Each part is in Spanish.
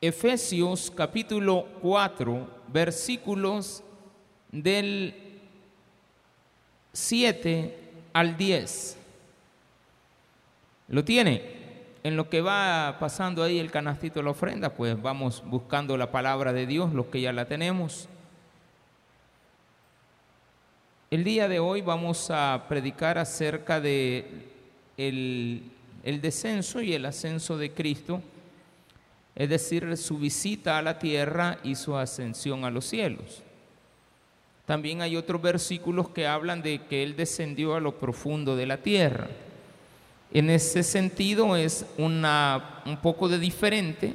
Efesios capítulo 4, versículos del 7 al 10. ¿Lo tiene? En lo que va pasando ahí el canastito de la ofrenda, pues vamos buscando la palabra de Dios, los que ya la tenemos. El día de hoy vamos a predicar acerca de el, el descenso y el ascenso de Cristo es decir, su visita a la tierra y su ascensión a los cielos. También hay otros versículos que hablan de que Él descendió a lo profundo de la tierra. En ese sentido es una, un poco de diferente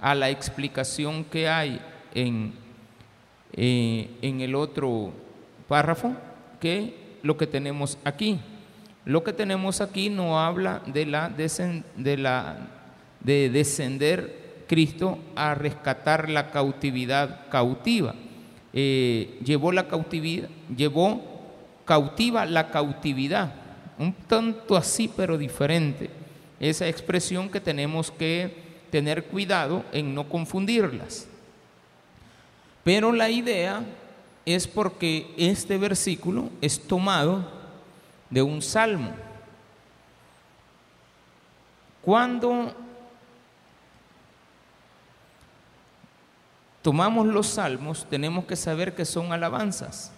a la explicación que hay en, eh, en el otro párrafo que lo que tenemos aquí. Lo que tenemos aquí no habla de la, de la de descender Cristo a rescatar la cautividad cautiva. Eh, llevó la cautividad, llevó cautiva la cautividad, un tanto así pero diferente. Esa expresión que tenemos que tener cuidado en no confundirlas. Pero la idea es porque este versículo es tomado de un salmo. Cuando tomamos los salmos, tenemos que saber que son alabanzas.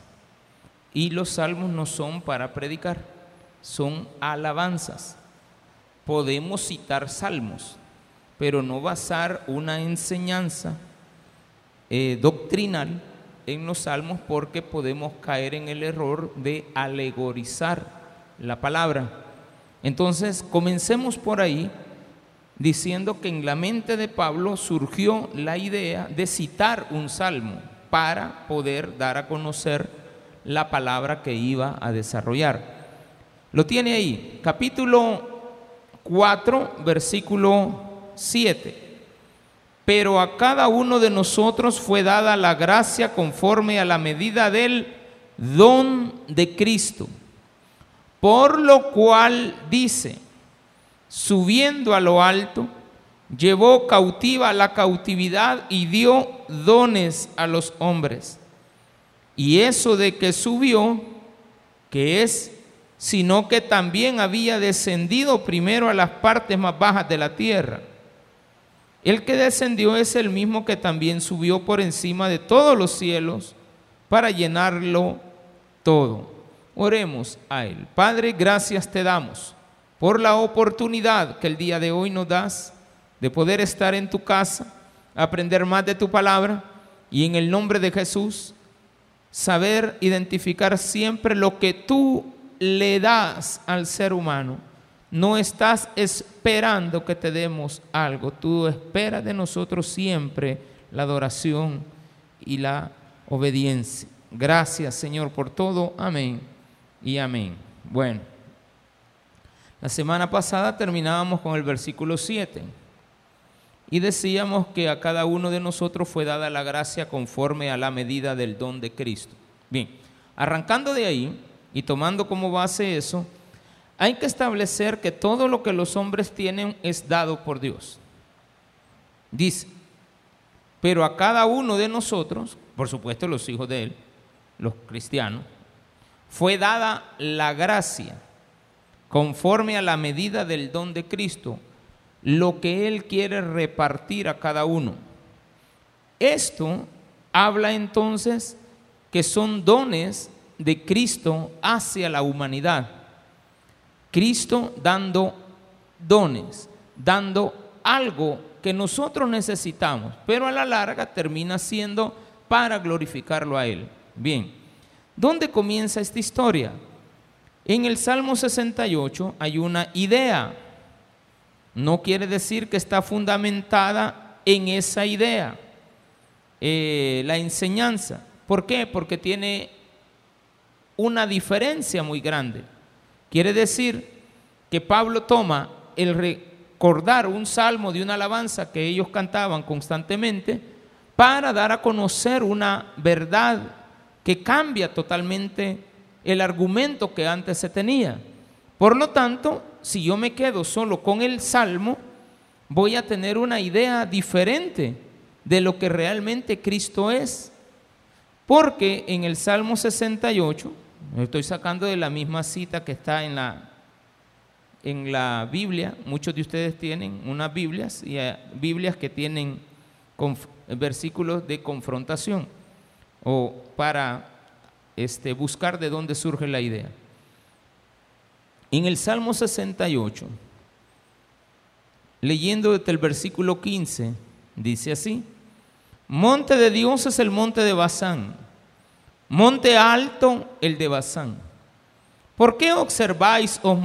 Y los salmos no son para predicar, son alabanzas. Podemos citar salmos, pero no basar una enseñanza eh, doctrinal en los salmos porque podemos caer en el error de alegorizar la palabra. Entonces, comencemos por ahí diciendo que en la mente de Pablo surgió la idea de citar un salmo para poder dar a conocer la palabra que iba a desarrollar. Lo tiene ahí, capítulo 4, versículo 7. Pero a cada uno de nosotros fue dada la gracia conforme a la medida del don de Cristo. Por lo cual dice, subiendo a lo alto, llevó cautiva la cautividad y dio dones a los hombres. Y eso de que subió, que es, sino que también había descendido primero a las partes más bajas de la tierra. El que descendió es el mismo que también subió por encima de todos los cielos para llenarlo todo. Oremos a Él. Padre, gracias te damos por la oportunidad que el día de hoy nos das de poder estar en tu casa, aprender más de tu palabra y en el nombre de Jesús saber identificar siempre lo que tú le das al ser humano. No estás esperando que te demos algo, tú esperas de nosotros siempre la adoración y la obediencia. Gracias Señor por todo. Amén y amén. Bueno. La semana pasada terminábamos con el versículo 7 y decíamos que a cada uno de nosotros fue dada la gracia conforme a la medida del don de Cristo. Bien, arrancando de ahí y tomando como base eso, hay que establecer que todo lo que los hombres tienen es dado por Dios. Dice, pero a cada uno de nosotros, por supuesto los hijos de Él, los cristianos, fue dada la gracia conforme a la medida del don de Cristo, lo que Él quiere repartir a cada uno. Esto habla entonces que son dones de Cristo hacia la humanidad. Cristo dando dones, dando algo que nosotros necesitamos, pero a la larga termina siendo para glorificarlo a Él. Bien, ¿dónde comienza esta historia? En el Salmo 68 hay una idea. No quiere decir que está fundamentada en esa idea, eh, la enseñanza. ¿Por qué? Porque tiene una diferencia muy grande. Quiere decir que Pablo toma el recordar un salmo de una alabanza que ellos cantaban constantemente para dar a conocer una verdad que cambia totalmente el argumento que antes se tenía. Por lo tanto, si yo me quedo solo con el salmo, voy a tener una idea diferente de lo que realmente Cristo es. Porque en el Salmo 68, estoy sacando de la misma cita que está en la, en la Biblia, muchos de ustedes tienen unas Biblias y eh, Biblias que tienen versículos de confrontación o para este, buscar de dónde surge la idea. En el Salmo 68, leyendo desde el versículo 15, dice así, Monte de Dios es el monte de Bazán, monte alto el de Bazán. ¿Por qué observáis, oh,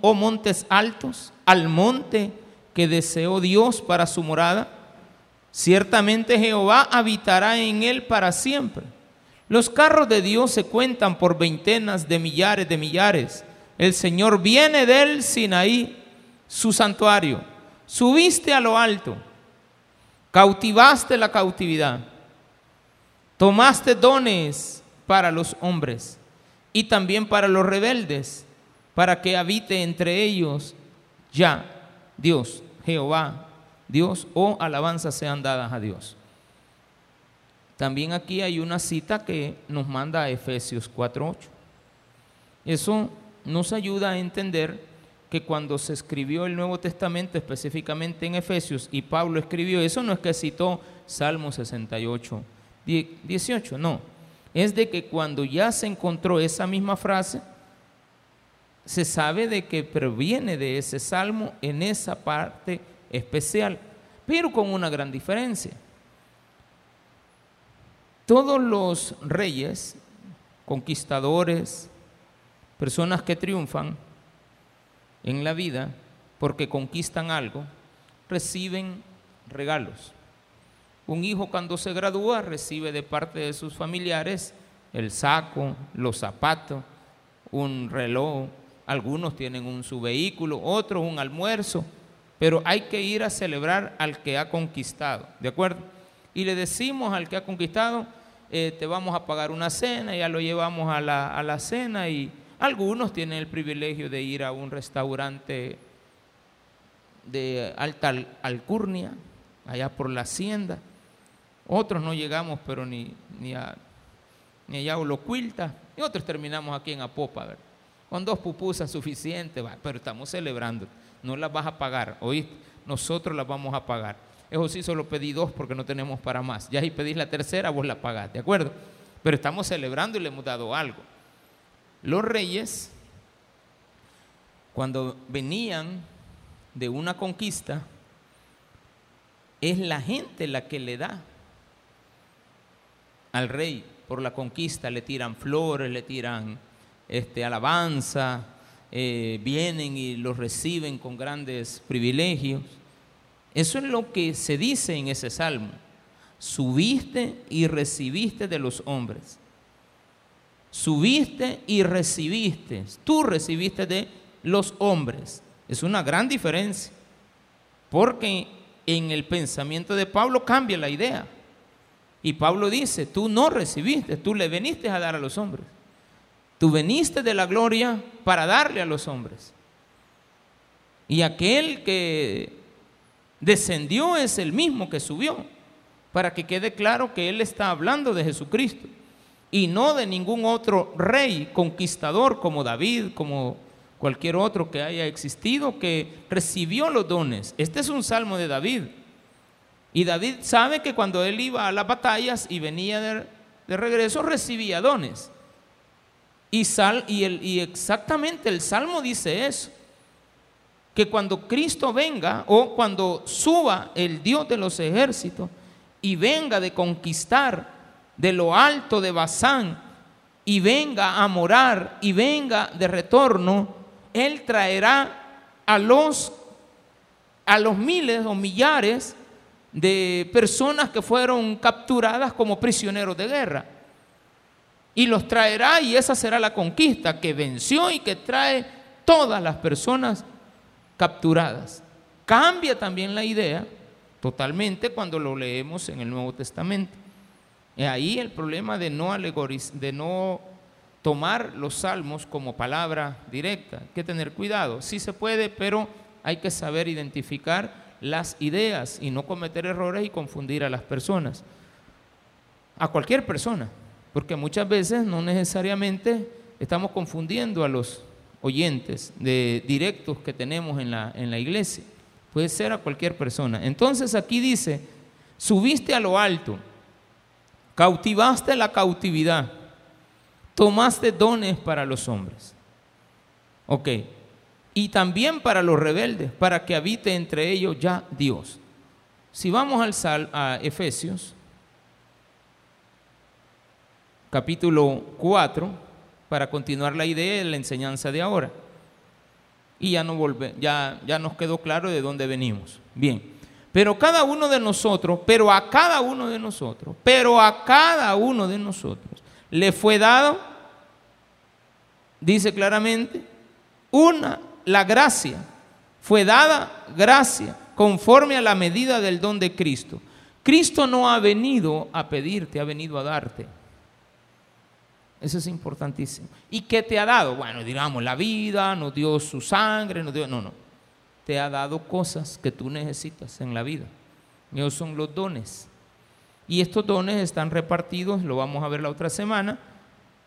oh montes altos, al monte que deseó Dios para su morada? Ciertamente Jehová habitará en él para siempre. Los carros de Dios se cuentan por veintenas de millares de millares. El Señor viene del Sinaí, su santuario. Subiste a lo alto, cautivaste la cautividad, tomaste dones para los hombres y también para los rebeldes, para que habite entre ellos ya Dios, Jehová, Dios o alabanzas sean dadas a Dios. También aquí hay una cita que nos manda a Efesios 4.8. Eso nos ayuda a entender que cuando se escribió el Nuevo Testamento, específicamente en Efesios, y Pablo escribió eso, no es que citó Salmo 68, 18, no. Es de que cuando ya se encontró esa misma frase, se sabe de que proviene de ese salmo en esa parte especial, pero con una gran diferencia. Todos los reyes, conquistadores, personas que triunfan en la vida porque conquistan algo, reciben regalos. Un hijo cuando se gradúa recibe de parte de sus familiares el saco, los zapatos, un reloj, algunos tienen un su vehículo, otros un almuerzo, pero hay que ir a celebrar al que ha conquistado, ¿de acuerdo? Y le decimos al que ha conquistado, eh, te vamos a pagar una cena, ya lo llevamos a la, a la cena y algunos tienen el privilegio de ir a un restaurante de alta alcurnia, allá por la hacienda. Otros no llegamos, pero ni, ni, a, ni allá a Olocuilta. Y otros terminamos aquí en Apopa, con dos pupusas suficientes, pero estamos celebrando. No las vas a pagar, hoy nosotros las vamos a pagar. Eso sí, solo pedí dos porque no tenemos para más. Ya si pedís la tercera, vos la pagás, ¿de acuerdo? Pero estamos celebrando y le hemos dado algo. Los reyes, cuando venían de una conquista, es la gente la que le da al rey por la conquista, le tiran flores, le tiran este, alabanza, eh, vienen y los reciben con grandes privilegios. Eso es lo que se dice en ese salmo. Subiste y recibiste de los hombres. Subiste y recibiste. Tú recibiste de los hombres. Es una gran diferencia. Porque en el pensamiento de Pablo cambia la idea. Y Pablo dice, tú no recibiste, tú le veniste a dar a los hombres. Tú veniste de la gloria para darle a los hombres. Y aquel que descendió es el mismo que subió, para que quede claro que Él está hablando de Jesucristo y no de ningún otro rey conquistador como David, como cualquier otro que haya existido que recibió los dones. Este es un salmo de David. Y David sabe que cuando él iba a las batallas y venía de, regreso recibía dones. Y, sal, y, el, y exactamente el salmo dice eso que cuando Cristo venga o cuando suba el Dios de los ejércitos y venga de conquistar de lo alto de Bazán y venga a morar y venga de retorno, Él traerá a los, a los miles o millares de personas que fueron capturadas como prisioneros de guerra. Y los traerá y esa será la conquista que venció y que trae todas las personas capturadas. Cambia también la idea totalmente cuando lo leemos en el Nuevo Testamento. Y ahí el problema de no, de no tomar los salmos como palabra directa. Hay que tener cuidado. Sí se puede, pero hay que saber identificar las ideas y no cometer errores y confundir a las personas. A cualquier persona, porque muchas veces no necesariamente estamos confundiendo a los oyentes de directos que tenemos en la, en la iglesia. Puede ser a cualquier persona. Entonces aquí dice, subiste a lo alto, cautivaste la cautividad, tomaste dones para los hombres. Ok. Y también para los rebeldes, para que habite entre ellos ya Dios. Si vamos al sal, a Efesios, capítulo 4, para continuar la idea de la enseñanza de ahora. Y ya, no volve, ya, ya nos quedó claro de dónde venimos. Bien, pero cada uno de nosotros, pero a cada uno de nosotros, pero a cada uno de nosotros le fue dado, dice claramente, una, la gracia, fue dada gracia conforme a la medida del don de Cristo. Cristo no ha venido a pedirte, ha venido a darte. Eso es importantísimo. ¿Y qué te ha dado? Bueno, digamos, la vida, nos dio su sangre, nos dio... No, no. Te ha dado cosas que tú necesitas en la vida. Esos son los dones. Y estos dones están repartidos, lo vamos a ver la otra semana,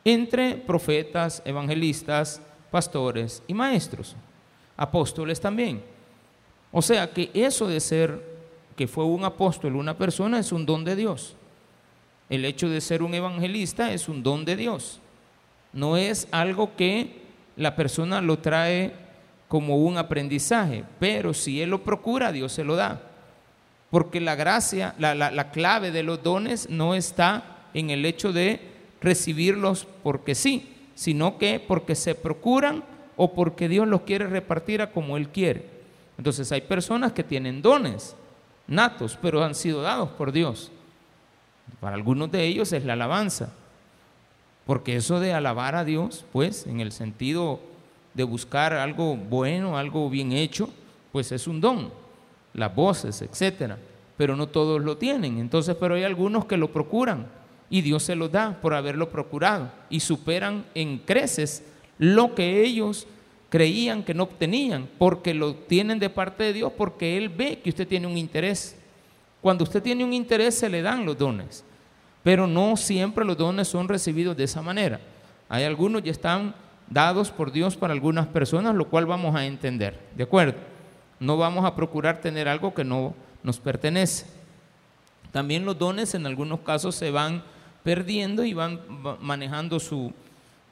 entre profetas, evangelistas, pastores y maestros, apóstoles también. O sea que eso de ser que fue un apóstol, una persona, es un don de Dios. El hecho de ser un evangelista es un don de Dios. No es algo que la persona lo trae como un aprendizaje, pero si él lo procura, Dios se lo da. Porque la gracia, la, clave de los dones no está en el hecho de recibirlos porque sí, sino que porque se procuran o porque Dios los quiere repartir a como Él quiere. Entonces hay personas que tienen dones natos, pero han sido dados por Dios. Para algunos de ellos es la alabanza, porque eso de alabar a Dios, pues en el sentido de buscar algo bueno, algo bien hecho, pues es un don, las voces, etcétera, pero no todos lo tienen. Entonces, pero hay algunos que lo procuran y Dios se lo da por haberlo procurado y superan en creces lo que ellos creían que no obtenían, porque lo tienen de parte de Dios, porque Él ve que usted tiene un interés cuando usted tiene un interés se le dan los dones, pero no siempre los dones son recibidos de esa manera. Hay algunos ya están dados por Dios para algunas personas, lo cual vamos a entender, ¿de acuerdo? No vamos a procurar tener algo que no nos pertenece. También los dones en algunos casos se van perdiendo y van manejando su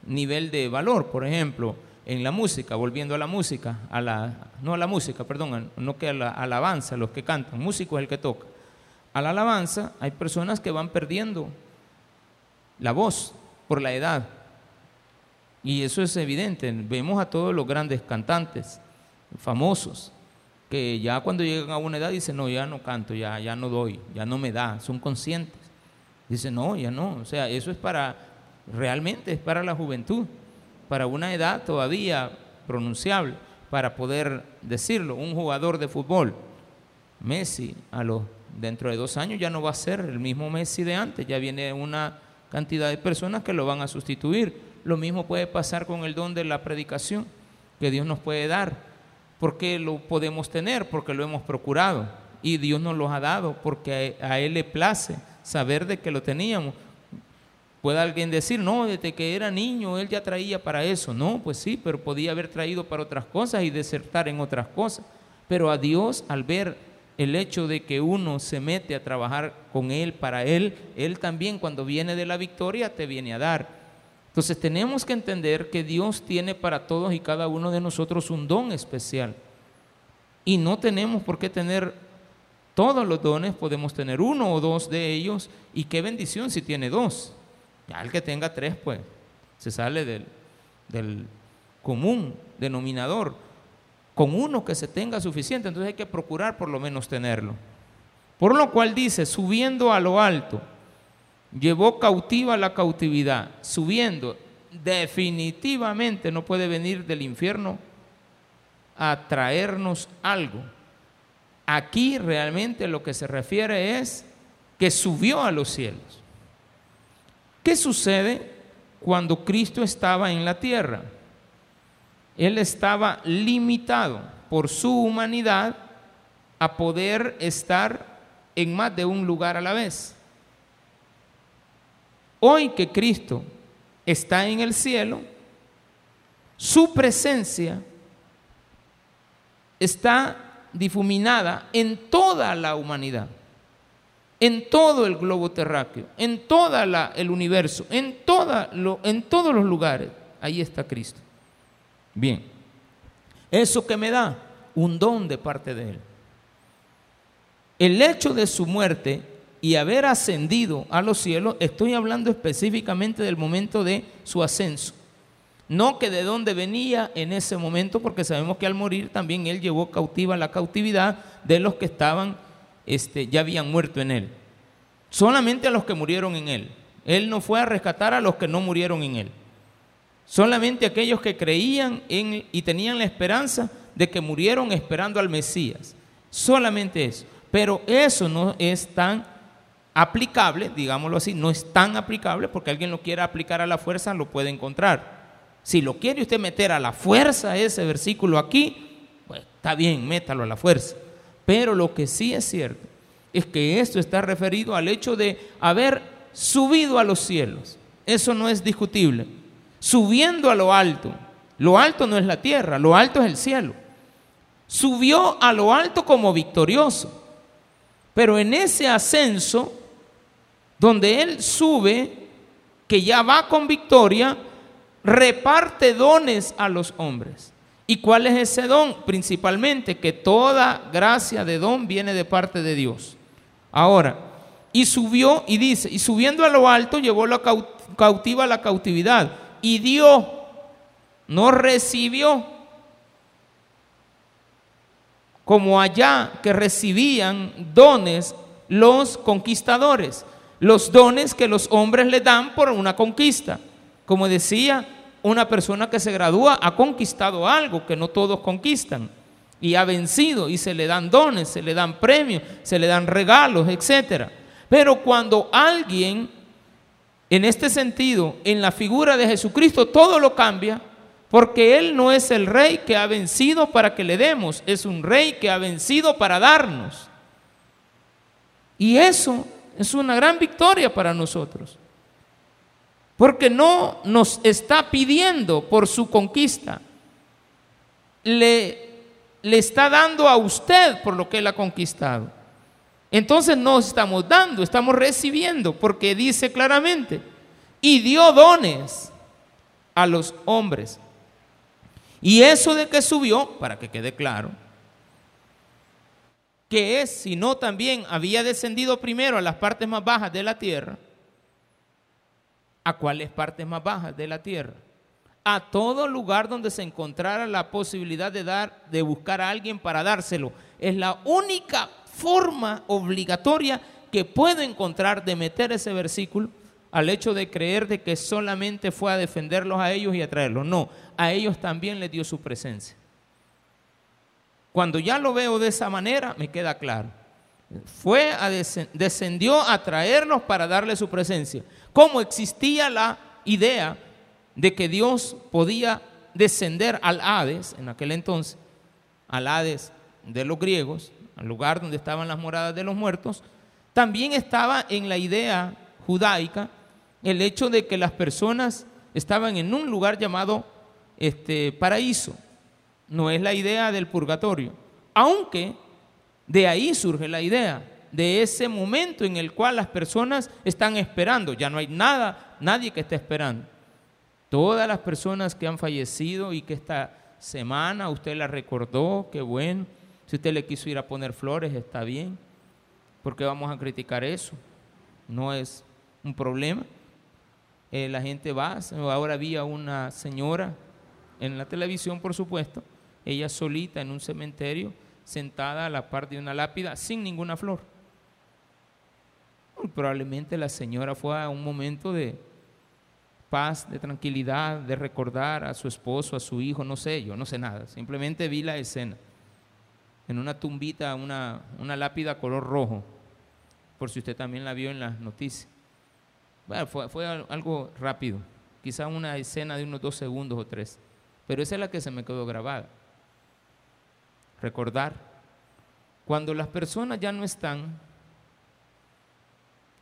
nivel de valor. Por ejemplo, en la música, volviendo a la música, a la, no a la música, perdón, no que a la alabanza, los que cantan, músico es el que toca a la alabanza, hay personas que van perdiendo la voz por la edad. Y eso es evidente. Vemos a todos los grandes cantantes, famosos, que ya cuando llegan a una edad dicen, no, ya no canto, ya, ya no doy, ya no me da, son conscientes. Dicen, no, ya no. O sea, eso es para, realmente es para la juventud, para una edad todavía pronunciable, para poder decirlo. Un jugador de fútbol, Messi, a los dentro de dos años ya no va a ser el mismo Messi de antes, ya viene una cantidad de personas que lo van a sustituir. Lo mismo puede pasar con el don de la predicación que Dios nos puede dar. porque lo podemos tener? Porque lo hemos procurado y Dios nos lo ha dado porque a Él le place saber de que lo teníamos. Puede alguien decir, no, desde que era niño Él ya traía para eso. No, pues sí, pero podía haber traído para otras cosas y desertar en otras cosas. Pero a Dios, al ver el hecho de que uno se mete a trabajar con Él, para Él, Él también cuando viene de la victoria te viene a dar. Entonces tenemos que entender que Dios tiene para todos y cada uno de nosotros un don especial. Y no tenemos por qué tener todos los dones, podemos tener uno o dos de ellos. Y qué bendición si tiene dos. Ya el que tenga tres, pues, se sale del, del común denominador con uno que se tenga suficiente, entonces hay que procurar por lo menos tenerlo. Por lo cual dice, subiendo a lo alto, llevó cautiva la cautividad, subiendo, definitivamente no puede venir del infierno a traernos algo. Aquí realmente lo que se refiere es que subió a los cielos. ¿Qué sucede cuando Cristo estaba en la tierra? Él estaba limitado por su humanidad a poder estar en más de un lugar a la vez. Hoy que Cristo está en el cielo, su presencia está difuminada en toda la humanidad, en todo el globo terráqueo, en todo el universo, en, en todos los lugares. Ahí está Cristo. Bien, ¿eso que me da? Un don de parte de Él. El hecho de su muerte y haber ascendido a los cielos, estoy hablando específicamente del momento de su ascenso. No que de dónde venía en ese momento, porque sabemos que al morir también él llevó cautiva la cautividad de los que estaban, este, ya habían muerto en él. Solamente a los que murieron en él. Él no fue a rescatar a los que no murieron en él. Solamente aquellos que creían en y tenían la esperanza de que murieron esperando al Mesías. Solamente eso. Pero eso no es tan aplicable, digámoslo así, no es tan aplicable porque alguien lo quiera aplicar a la fuerza, lo puede encontrar. Si lo quiere usted meter a la fuerza ese versículo aquí, pues está bien, métalo a la fuerza. Pero lo que sí es cierto es que esto está referido al hecho de haber subido a los cielos. Eso no es discutible. Subiendo a lo alto. Lo alto no es la tierra, lo alto es el cielo. Subió a lo alto como victorioso. Pero en ese ascenso, donde Él sube, que ya va con victoria, reparte dones a los hombres. ¿Y cuál es ese don? Principalmente que toda gracia de don viene de parte de Dios. Ahora, y subió y dice, y subiendo a lo alto llevó la cautiva la cautividad y dio, no recibió, como allá que recibían dones los conquistadores, los dones que los hombres le dan por una conquista. Como decía, una persona que se gradúa ha conquistado algo que no todos conquistan y ha vencido y se le dan dones, se le dan premios, se le dan regalos, etc. Pero cuando alguien, en este sentido, en la figura de Jesucristo, todo lo cambia, porque Él no es el rey que ha vencido para que le demos, es un rey que ha vencido para darnos. Y eso es una gran victoria para nosotros porque no nos está pidiendo por su conquista, le, le está dando a usted por lo que él ha conquistado. Entonces no estamos dando, estamos recibiendo, porque dice claramente, y dio dones a los hombres. Y eso de que subió, para que quede claro, que es, si no también había descendido primero a las partes más bajas de la tierra, ¿A cuáles partes más bajas de la tierra? A todo lugar donde se encontrara la posibilidad de dar, de buscar a alguien para dárselo. Es la única forma obligatoria que puedo encontrar de meter ese versículo al hecho de creer de que solamente fue a defenderlos a ellos y a traerlos. No, a ellos también les dio su presencia. Cuando ya lo veo de esa manera, me queda claro. Fue a descendió a traerlos para darle su presencia cómo existía la idea de que Dios podía descender al Hades, en aquel entonces, al Hades de los griegos, al lugar donde estaban las moradas de los muertos, también estaba en la idea judaica el hecho de que las personas estaban en un lugar llamado este, paraíso. No es la idea del purgatorio, aunque de ahí surge la idea de ese momento en el cual las personas están esperando. Ya no hay nada, nadie que esté esperando. Todas las personas que han fallecido y que esta semana usted la recordó, qué bueno. Si usted le quiso ir a poner flores, está bien. porque vamos a criticar eso? No es un problema. Eh, la gente va. Ahora había una señora en la televisión, por supuesto, ella solita en un cementerio, sentada a la par de una lápida, sin ninguna flor. Probablemente la señora fue a un momento de paz, de tranquilidad, de recordar a su esposo, a su hijo, no sé, yo no sé nada. Simplemente vi la escena. En una tumbita, una, una lápida color rojo, por si usted también la vio en las noticias. Bueno, fue, fue algo rápido, quizá una escena de unos dos segundos o tres, pero esa es la que se me quedó grabada. Recordar Cuando las personas ya no están,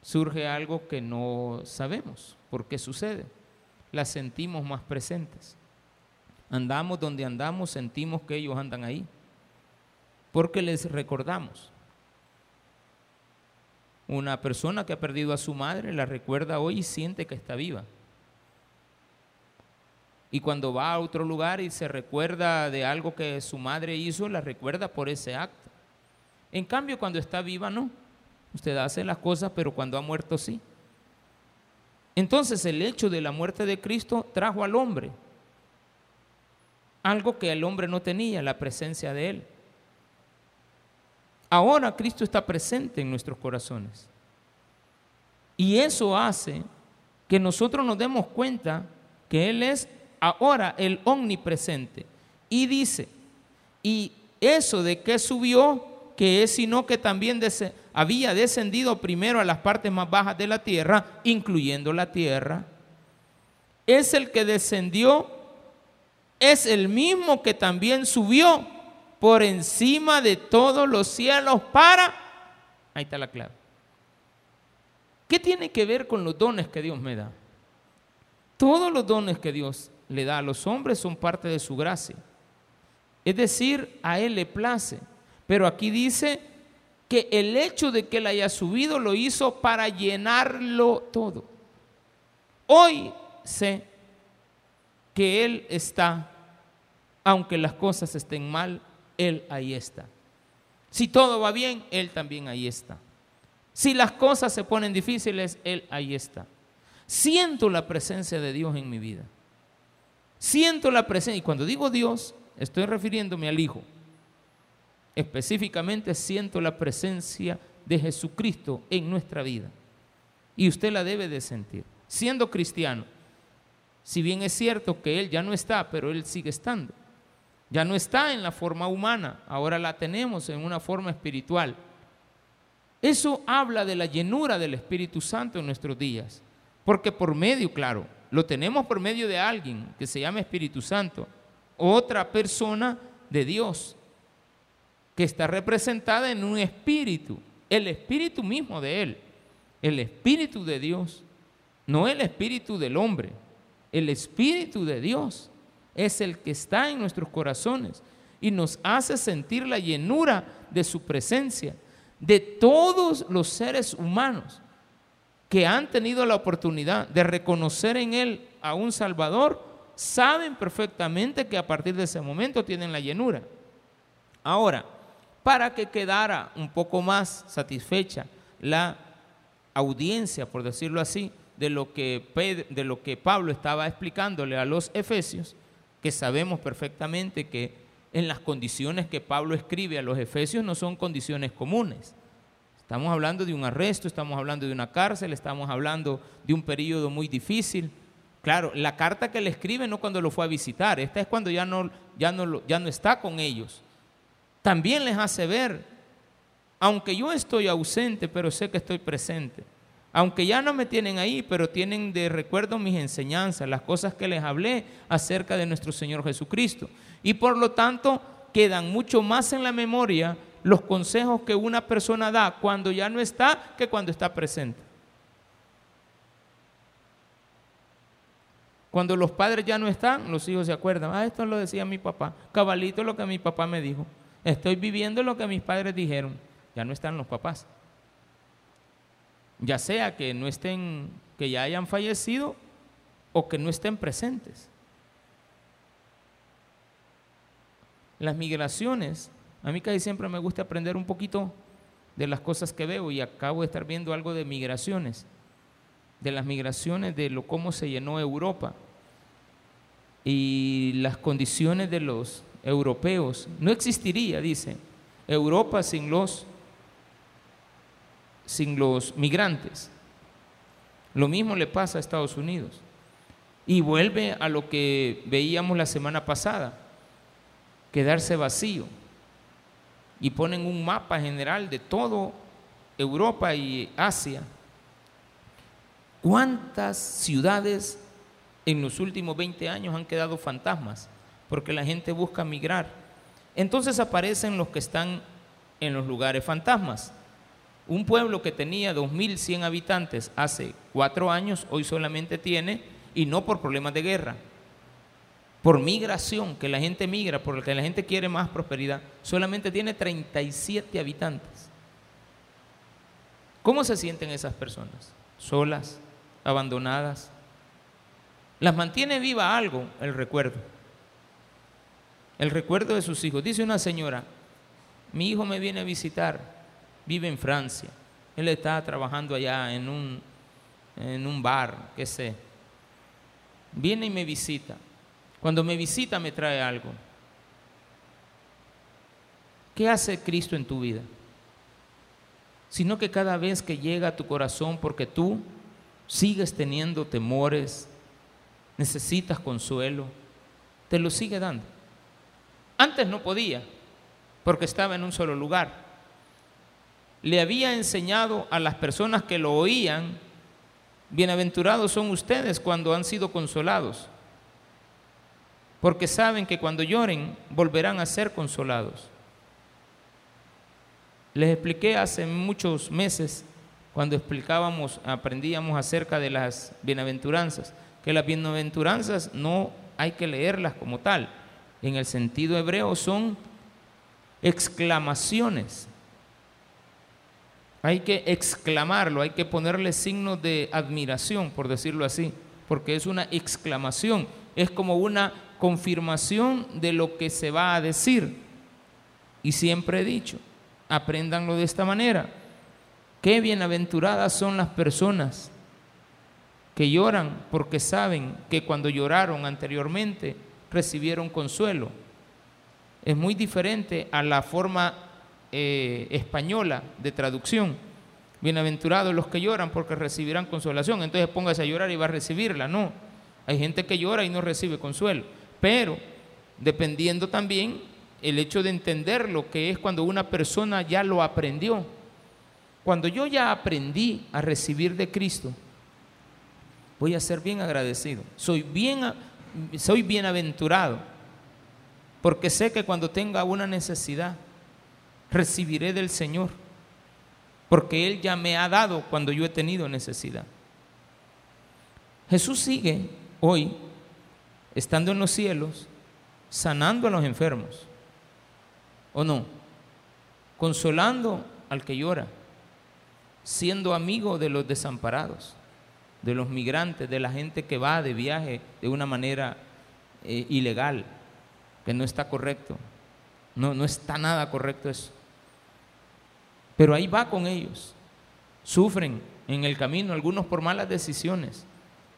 surge algo que no sabemos por qué sucede. Las sentimos más presentes. Andamos donde andamos, sentimos que ellos andan ahí, porque les recordamos. Una persona que ha perdido a su madre la recuerda hoy y siente que está viva. Y cuando va a otro lugar y se recuerda de algo que su madre hizo, la recuerda por ese acto. En cambio, cuando está viva, no. Usted hace las cosas, pero cuando ha muerto, sí. Entonces el hecho de la muerte de Cristo trajo al hombre algo que el hombre no tenía, la presencia de Él. Ahora Cristo está presente en nuestros corazones. Y eso hace que nosotros nos demos cuenta que Él es ahora el omnipresente. Y dice, y eso de que subió, que es sino que también había descendido primero a las partes más bajas de la tierra, incluyendo la tierra, es el que descendió, es el mismo que también subió por encima de todos los cielos para... Ahí está la clave. ¿Qué tiene que ver con los dones que Dios me da? Todos los dones que Dios le da a los hombres son parte de su gracia. Es decir, a Él le place. Pero aquí dice que el hecho de que Él haya subido lo hizo para llenarlo todo. Hoy sé que Él está, aunque las cosas estén mal, Él ahí está. Si todo va bien, Él también ahí está. Si las cosas se ponen difíciles, Él ahí está. Siento la presencia de Dios en mi vida. Siento la presencia, y cuando digo Dios, estoy refiriéndome al Hijo. Específicamente siento la presencia de Jesucristo en nuestra vida. Y usted la debe de sentir. Siendo cristiano, si bien es cierto que Él ya no está, pero Él sigue estando. Ya no está en la forma humana, ahora la tenemos en una forma espiritual. Eso habla de la llenura del Espíritu Santo en nuestros días. Porque por medio, claro, lo tenemos por medio de alguien que se llama Espíritu Santo, otra persona de Dios, que está representada en un espíritu, el espíritu mismo de Él, el espíritu de Dios, no el espíritu del hombre, el espíritu de Dios es el que está en nuestros corazones y nos hace sentir la llenura de su presencia, de todos los seres humanos que han tenido la oportunidad de reconocer en Él a un Salvador, saben perfectamente que a partir de ese momento tienen la llenura. Ahora, para que quedara un poco más satisfecha la audiencia, por decirlo así, de lo que, de lo que Pablo estaba explicándole a los efesios, que sabemos perfectamente que en las condiciones que Pablo escribe a los efesios no son condiciones comunes. Estamos hablando de un arresto, estamos hablando de una cárcel, estamos hablando de un periodo muy difícil. Claro, la carta que le escribe no cuando lo fue a visitar, esta es cuando ya no, ya no, ya no está con ellos. También les hace ver, aunque yo estoy ausente, pero sé que estoy presente. Aunque ya no me tienen ahí, pero tienen de recuerdo mis enseñanzas, las cosas que les hablé acerca de nuestro Señor Jesucristo. Y por lo tanto, quedan mucho más en la memoria los consejos que una persona da cuando ya no está que cuando está presente. Cuando los padres ya no están, los hijos se acuerdan, ah, esto lo decía mi papá, cabalito lo que mi papá me dijo, estoy viviendo lo que mis padres dijeron, ya no están los papás. Ya sea que no estén, que ya hayan fallecido o que no estén presentes. Las migraciones a mí casi siempre me gusta aprender un poquito de las cosas que veo y acabo de estar viendo algo de migraciones, de las migraciones, de lo cómo se llenó Europa y las condiciones de los europeos. No existiría, dice, Europa sin los sin los migrantes. Lo mismo le pasa a Estados Unidos. Y vuelve a lo que veíamos la semana pasada, quedarse vacío y ponen un mapa general de todo Europa y Asia, ¿cuántas ciudades en los últimos 20 años han quedado fantasmas? Porque la gente busca migrar. Entonces aparecen los que están en los lugares fantasmas. Un pueblo que tenía 2.100 habitantes hace cuatro años, hoy solamente tiene, y no por problemas de guerra, por migración, que la gente migra, porque la gente quiere más prosperidad, solamente tiene 37 habitantes. ¿Cómo se sienten esas personas? Solas, abandonadas. Las mantiene viva algo, el recuerdo. El recuerdo de sus hijos. Dice una señora, mi hijo me viene a visitar, vive en Francia. Él está trabajando allá en un, en un bar, qué sé. Viene y me visita. Cuando me visita me trae algo. ¿Qué hace Cristo en tu vida? Sino que cada vez que llega a tu corazón, porque tú sigues teniendo temores, necesitas consuelo, te lo sigue dando. Antes no podía, porque estaba en un solo lugar. Le había enseñado a las personas que lo oían, bienaventurados son ustedes cuando han sido consolados, porque saben que cuando lloren volverán a ser consolados. Les expliqué hace muchos meses, cuando explicábamos, aprendíamos acerca de las bienaventuranzas, que las bienaventuranzas no hay que leerlas como tal. En el sentido hebreo son exclamaciones. Hay que exclamarlo, hay que ponerle signos de admiración, por decirlo así, porque es una exclamación, es como una confirmación de lo que se va a decir. Y siempre he dicho, apréndanlo de esta manera. Qué bienaventuradas son las personas que lloran porque saben que cuando lloraron anteriormente recibieron consuelo es muy diferente a la forma eh, española de traducción. Bienaventurados los que lloran porque recibirán consolación. Entonces póngase a llorar y va a recibirla. No, hay gente que llora y no recibe consuelo. Pero dependiendo también el hecho de entender lo que es cuando una persona ya lo aprendió. Cuando yo ya aprendí a recibir de Cristo, voy a ser bien agradecido. Soy bien, soy bienaventurado porque sé que cuando tenga una necesidad, recibiré del Señor, porque Él ya me ha dado cuando yo he tenido necesidad. Jesús sigue hoy, estando en los cielos, sanando a los enfermos, ¿o no? Consolando al que llora, siendo amigo de los desamparados, de los migrantes, de la gente que va de viaje de una manera eh, ilegal que no está correcto. No, no está nada correcto eso. Pero ahí va con ellos. Sufren en el camino, algunos por malas decisiones,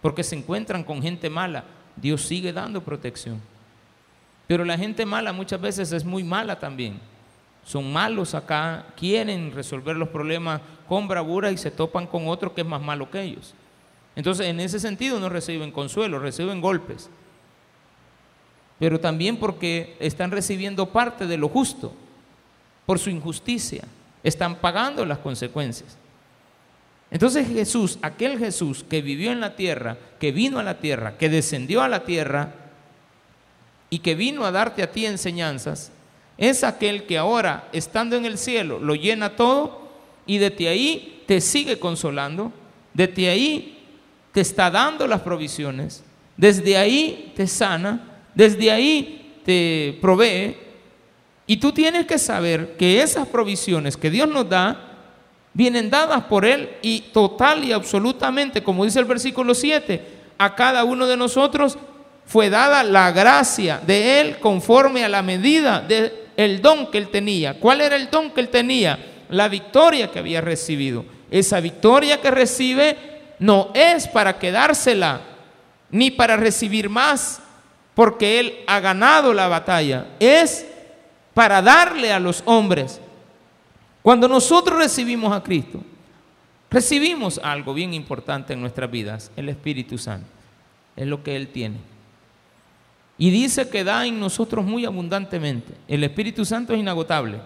porque se encuentran con gente mala. Dios sigue dando protección. Pero la gente mala muchas veces es muy mala también. Son malos acá, quieren resolver los problemas con bravura y se topan con otro que es más malo que ellos. Entonces, en ese sentido no reciben consuelo, reciben golpes pero también porque están recibiendo parte de lo justo por su injusticia, están pagando las consecuencias. Entonces Jesús, aquel Jesús que vivió en la tierra, que vino a la tierra, que descendió a la tierra y que vino a darte a ti enseñanzas, es aquel que ahora, estando en el cielo, lo llena todo y desde ahí te sigue consolando, desde ahí te está dando las provisiones, desde ahí te sana desde ahí te provee y tú tienes que saber que esas provisiones que Dios nos da vienen dadas por Él y total y absolutamente, como dice el versículo 7, a cada uno de nosotros fue dada la gracia de Él conforme a la medida del don que Él tenía. ¿Cuál era el don que Él tenía? La victoria que había recibido. Esa victoria que recibe no es para quedársela, ni para recibir más, porque Él ha ganado la batalla, es para darle a los hombres. Cuando nosotros recibimos a Cristo, recibimos algo bien importante en nuestras vidas, el Espíritu Santo. Es lo que Él tiene. Y dice que da en nosotros muy abundantemente. El Espíritu Santo es inagotable.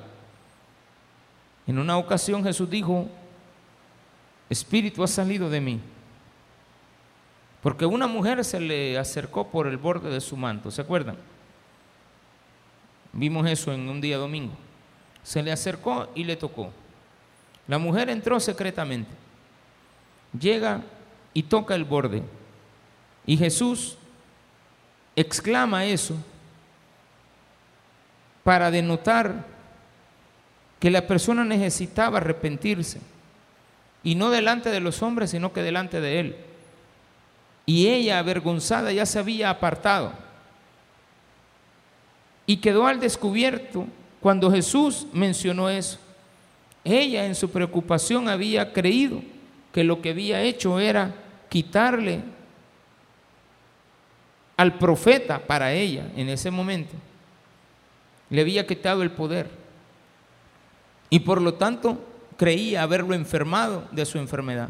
En una ocasión Jesús dijo, Espíritu ha salido de mí porque una mujer se le acercó por el borde de su manto, ¿se acuerdan? Vimos eso en un día domingo. Se le acercó y le tocó. La mujer entró secretamente. Llega y toca el borde. Y Jesús exclama eso para denotar que la persona necesitaba arrepentirse. Y no delante de los hombres, sino que delante de Él. Y ella, avergonzada, ya se había apartado. Y quedó al descubierto cuando Jesús mencionó eso. Ella en su preocupación había creído que lo que había hecho era quitarle al profeta para ella en ese momento. Le había quitado el poder. Y por lo tanto creía haberlo enfermado de su enfermedad.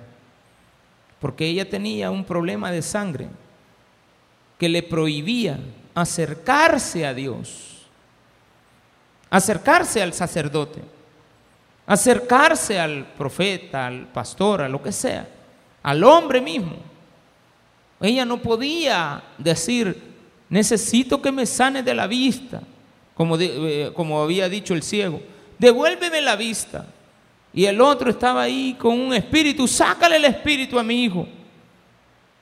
Porque ella tenía un problema de sangre que le prohibía acercarse a Dios, acercarse al sacerdote, acercarse al profeta, al pastor, a lo que sea, al hombre mismo. Ella no podía decir, necesito que me sane de la vista, como, eh, como había dicho el ciego, devuélveme la vista. Y el otro estaba ahí con un espíritu, sácale el espíritu a mi hijo.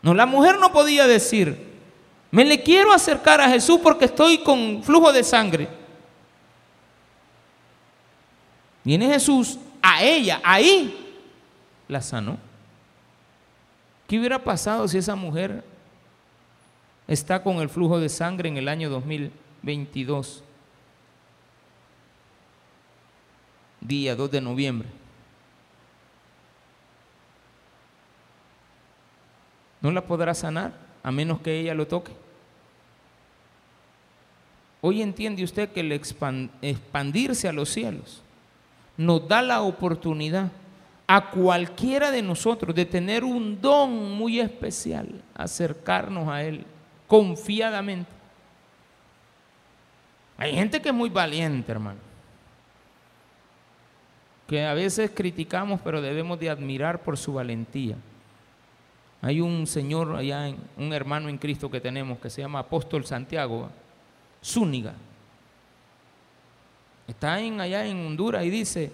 No, la mujer no podía decir, me le quiero acercar a Jesús porque estoy con flujo de sangre. Viene Jesús a ella, ahí la sanó. ¿Qué hubiera pasado si esa mujer está con el flujo de sangre en el año 2022? Día 2 de noviembre. No la podrá sanar a menos que ella lo toque. Hoy entiende usted que el expandirse a los cielos nos da la oportunidad a cualquiera de nosotros de tener un don muy especial, acercarnos a Él confiadamente. Hay gente que es muy valiente, hermano, que a veces criticamos, pero debemos de admirar por su valentía. Hay un señor allá, un hermano en Cristo que tenemos que se llama Apóstol Santiago Zúñiga. Está allá en Honduras y dice,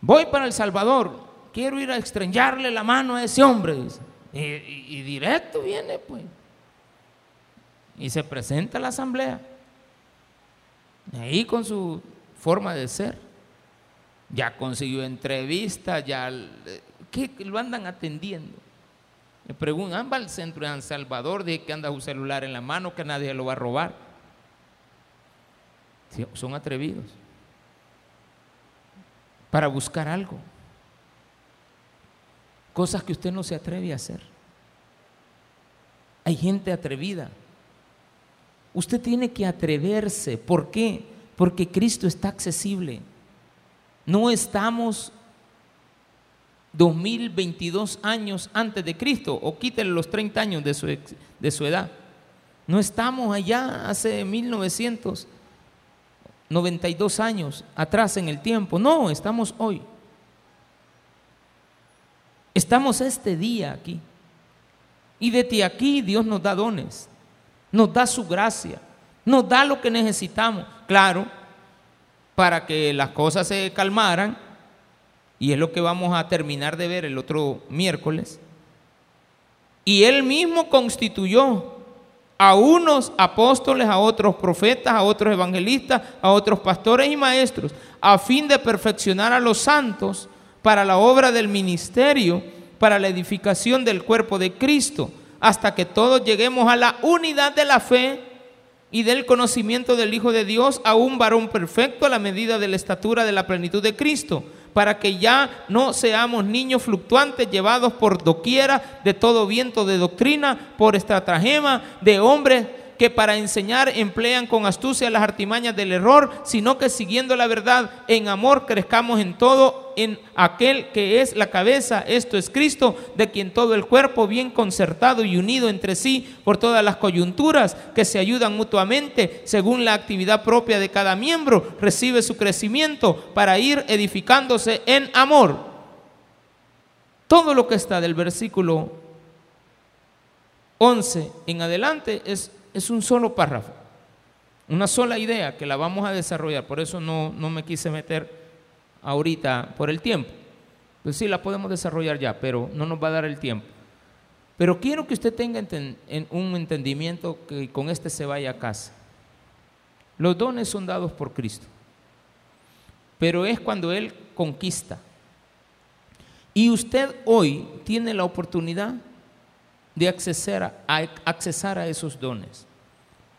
voy para El Salvador, quiero ir a extrañarle la mano a ese hombre. Y, directo viene, pues. Y se presenta a la asamblea. Ahí con su forma de ser. Ya consiguió entrevista, ya ¿qué lo andan atendiendo. Le preguntan, va al centro de San Salvador, de que anda un celular en la mano, que nadie lo va a robar. son atrevidos. Para buscar algo. Cosas que usted no se atreve a hacer. Hay gente atrevida. Usted tiene que atreverse. ¿Por qué? Porque Cristo está accesible. No estamos 2022 años antes de Cristo, o quítele los 30 años de su, de su edad. No estamos allá hace 1992 años atrás en el tiempo, no, estamos hoy. Estamos este día aquí. Y desde aquí Dios nos da dones, nos da su gracia, nos da lo que necesitamos. Claro, para que las cosas se calmaran, y es lo que vamos a terminar de ver el otro miércoles. Y él mismo constituyó a unos apóstoles, a otros profetas, a otros evangelistas, a otros pastores y maestros, a fin de perfeccionar a los santos para la obra del ministerio, para la edificación del cuerpo de Cristo, hasta que todos lleguemos a la unidad de la fe y del conocimiento del Hijo de Dios, a un varón perfecto a la medida de la estatura de la plenitud de Cristo para que ya no seamos niños fluctuantes llevados por doquiera de todo viento de doctrina, por estratagema de hombres que para enseñar emplean con astucia las artimañas del error, sino que siguiendo la verdad en amor crezcamos en todo en aquel que es la cabeza, esto es Cristo, de quien todo el cuerpo bien concertado y unido entre sí por todas las coyunturas que se ayudan mutuamente según la actividad propia de cada miembro, recibe su crecimiento para ir edificándose en amor. Todo lo que está del versículo 11 en adelante es es un solo párrafo. Una sola idea que la vamos a desarrollar, por eso no, no me quise meter ahorita por el tiempo. Pues sí, la podemos desarrollar ya, pero no nos va a dar el tiempo. Pero quiero que usted tenga un entendimiento que con este se vaya a casa. Los dones son dados por Cristo, pero es cuando Él conquista. Y usted hoy tiene la oportunidad de accesar a, accesar a esos dones,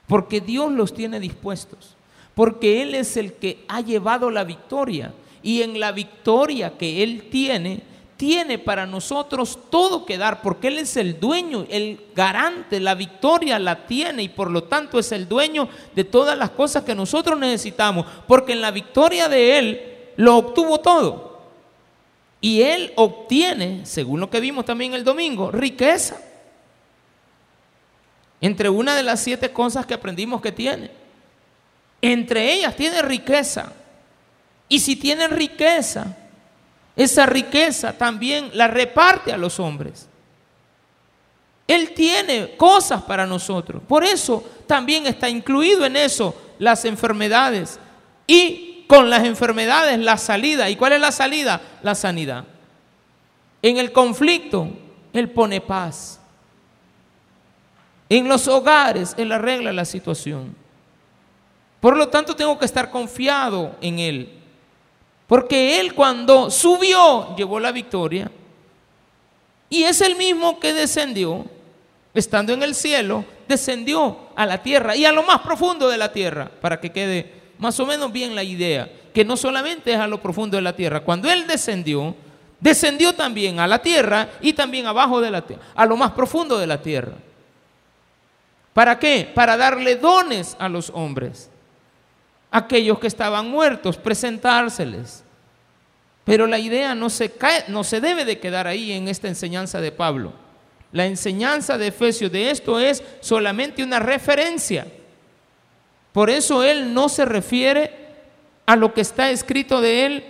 porque Dios los tiene dispuestos, porque Él es el que ha llevado la victoria y en la victoria que Él tiene, tiene para nosotros todo que dar, porque Él es el dueño, el garante, la victoria la tiene y por lo tanto es el dueño de todas las cosas que nosotros necesitamos, porque en la victoria de Él lo obtuvo todo. Y Él obtiene, según lo que vimos también el domingo, riqueza. Entre una de las siete cosas que aprendimos que tiene. Entre ellas tiene riqueza. Y si tiene riqueza, esa riqueza también la reparte a los hombres. Él tiene cosas para nosotros. Por eso también está incluido en eso las enfermedades. Y con las enfermedades la salida. ¿Y cuál es la salida? La sanidad. En el conflicto, Él pone paz. En los hogares, Él arregla la situación. Por lo tanto, tengo que estar confiado en Él. Porque Él cuando subió llevó la victoria. Y es el mismo que descendió, estando en el cielo, descendió a la tierra y a lo más profundo de la tierra, para que quede más o menos bien la idea, que no solamente es a lo profundo de la tierra. Cuando Él descendió, descendió también a la tierra y también abajo de la tierra, a lo más profundo de la tierra. ¿Para qué? Para darle dones a los hombres aquellos que estaban muertos, presentárseles. Pero la idea no se, cae, no se debe de quedar ahí en esta enseñanza de Pablo. La enseñanza de Efesios de esto es solamente una referencia. Por eso él no se refiere a lo que está escrito de él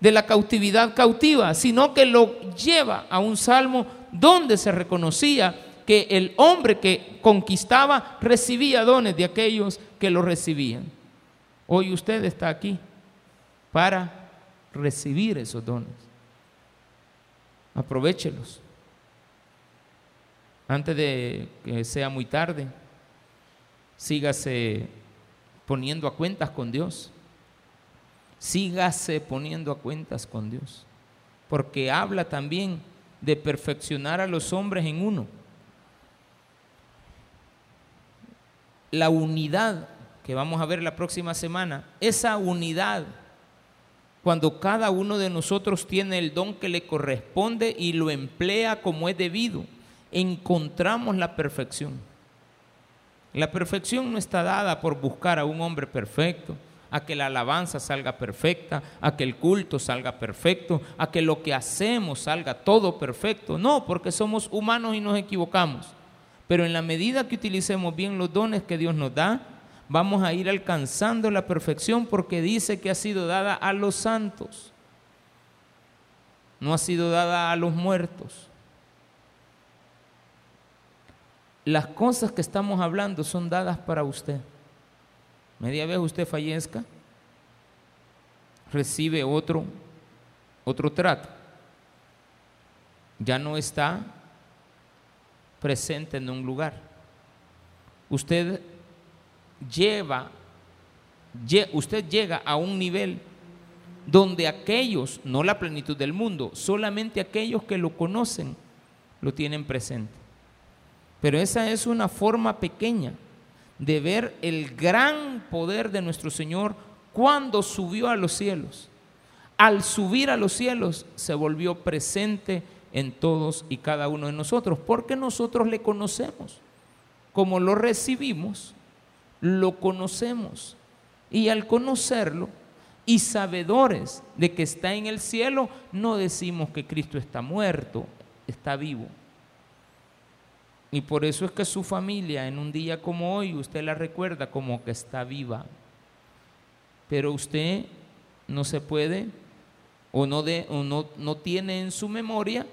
de la cautividad cautiva, sino que lo lleva a un salmo donde se reconocía que el hombre que conquistaba recibía dones de aquellos que lo recibían. Hoy usted está aquí para recibir esos dones. Aprovechelos. Antes de que sea muy tarde, sígase poniendo a cuentas con Dios. Sígase poniendo a cuentas con Dios. Porque habla también de perfeccionar a los hombres en uno. La unidad que vamos a ver la próxima semana, esa unidad, cuando cada uno de nosotros tiene el don que le corresponde y lo emplea como es debido, encontramos la perfección. La perfección no está dada por buscar a un hombre perfecto, a que la alabanza salga perfecta, a que el culto salga perfecto, a que lo que hacemos salga todo perfecto. No, porque somos humanos y nos equivocamos. Pero en la medida que utilicemos bien los dones que Dios nos da, vamos a ir alcanzando la perfección porque dice que ha sido dada a los santos, no ha sido dada a los muertos. Las cosas que estamos hablando son dadas para usted. Media vez usted fallezca, recibe otro, otro trato. Ya no está presente en un lugar. Usted lleva, usted llega a un nivel donde aquellos, no la plenitud del mundo, solamente aquellos que lo conocen, lo tienen presente. Pero esa es una forma pequeña de ver el gran poder de nuestro Señor cuando subió a los cielos. Al subir a los cielos se volvió presente en todos y cada uno de nosotros, porque nosotros le conocemos. Como lo recibimos, lo conocemos. Y al conocerlo y sabedores de que está en el cielo, no decimos que Cristo está muerto, está vivo. Y por eso es que su familia en un día como hoy, usted la recuerda como que está viva. Pero usted no se puede o no, de, o no, no tiene en su memoria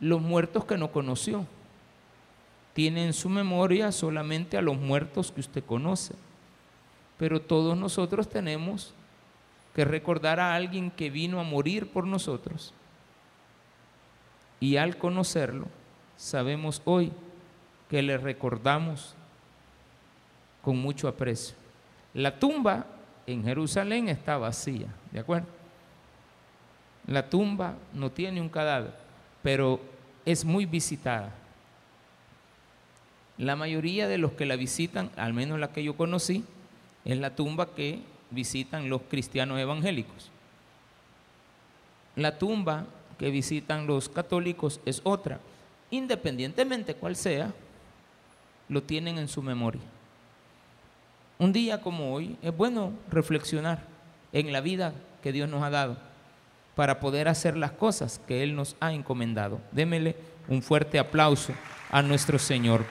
los muertos que no conoció tiene en su memoria solamente a los muertos que usted conoce. Pero todos nosotros tenemos que recordar a alguien que vino a morir por nosotros. Y al conocerlo, sabemos hoy que le recordamos con mucho aprecio. La tumba en Jerusalén está vacía, ¿de acuerdo? La tumba no tiene un cadáver, pero es muy visitada. La mayoría de los que la visitan, al menos la que yo conocí, es la tumba que visitan los cristianos evangélicos. La tumba que visitan los católicos es otra. Independientemente cuál sea, lo tienen en su memoria. Un día como hoy es bueno reflexionar en la vida que Dios nos ha dado para poder hacer las cosas que Él nos ha encomendado. Démele un fuerte aplauso a nuestro Señor.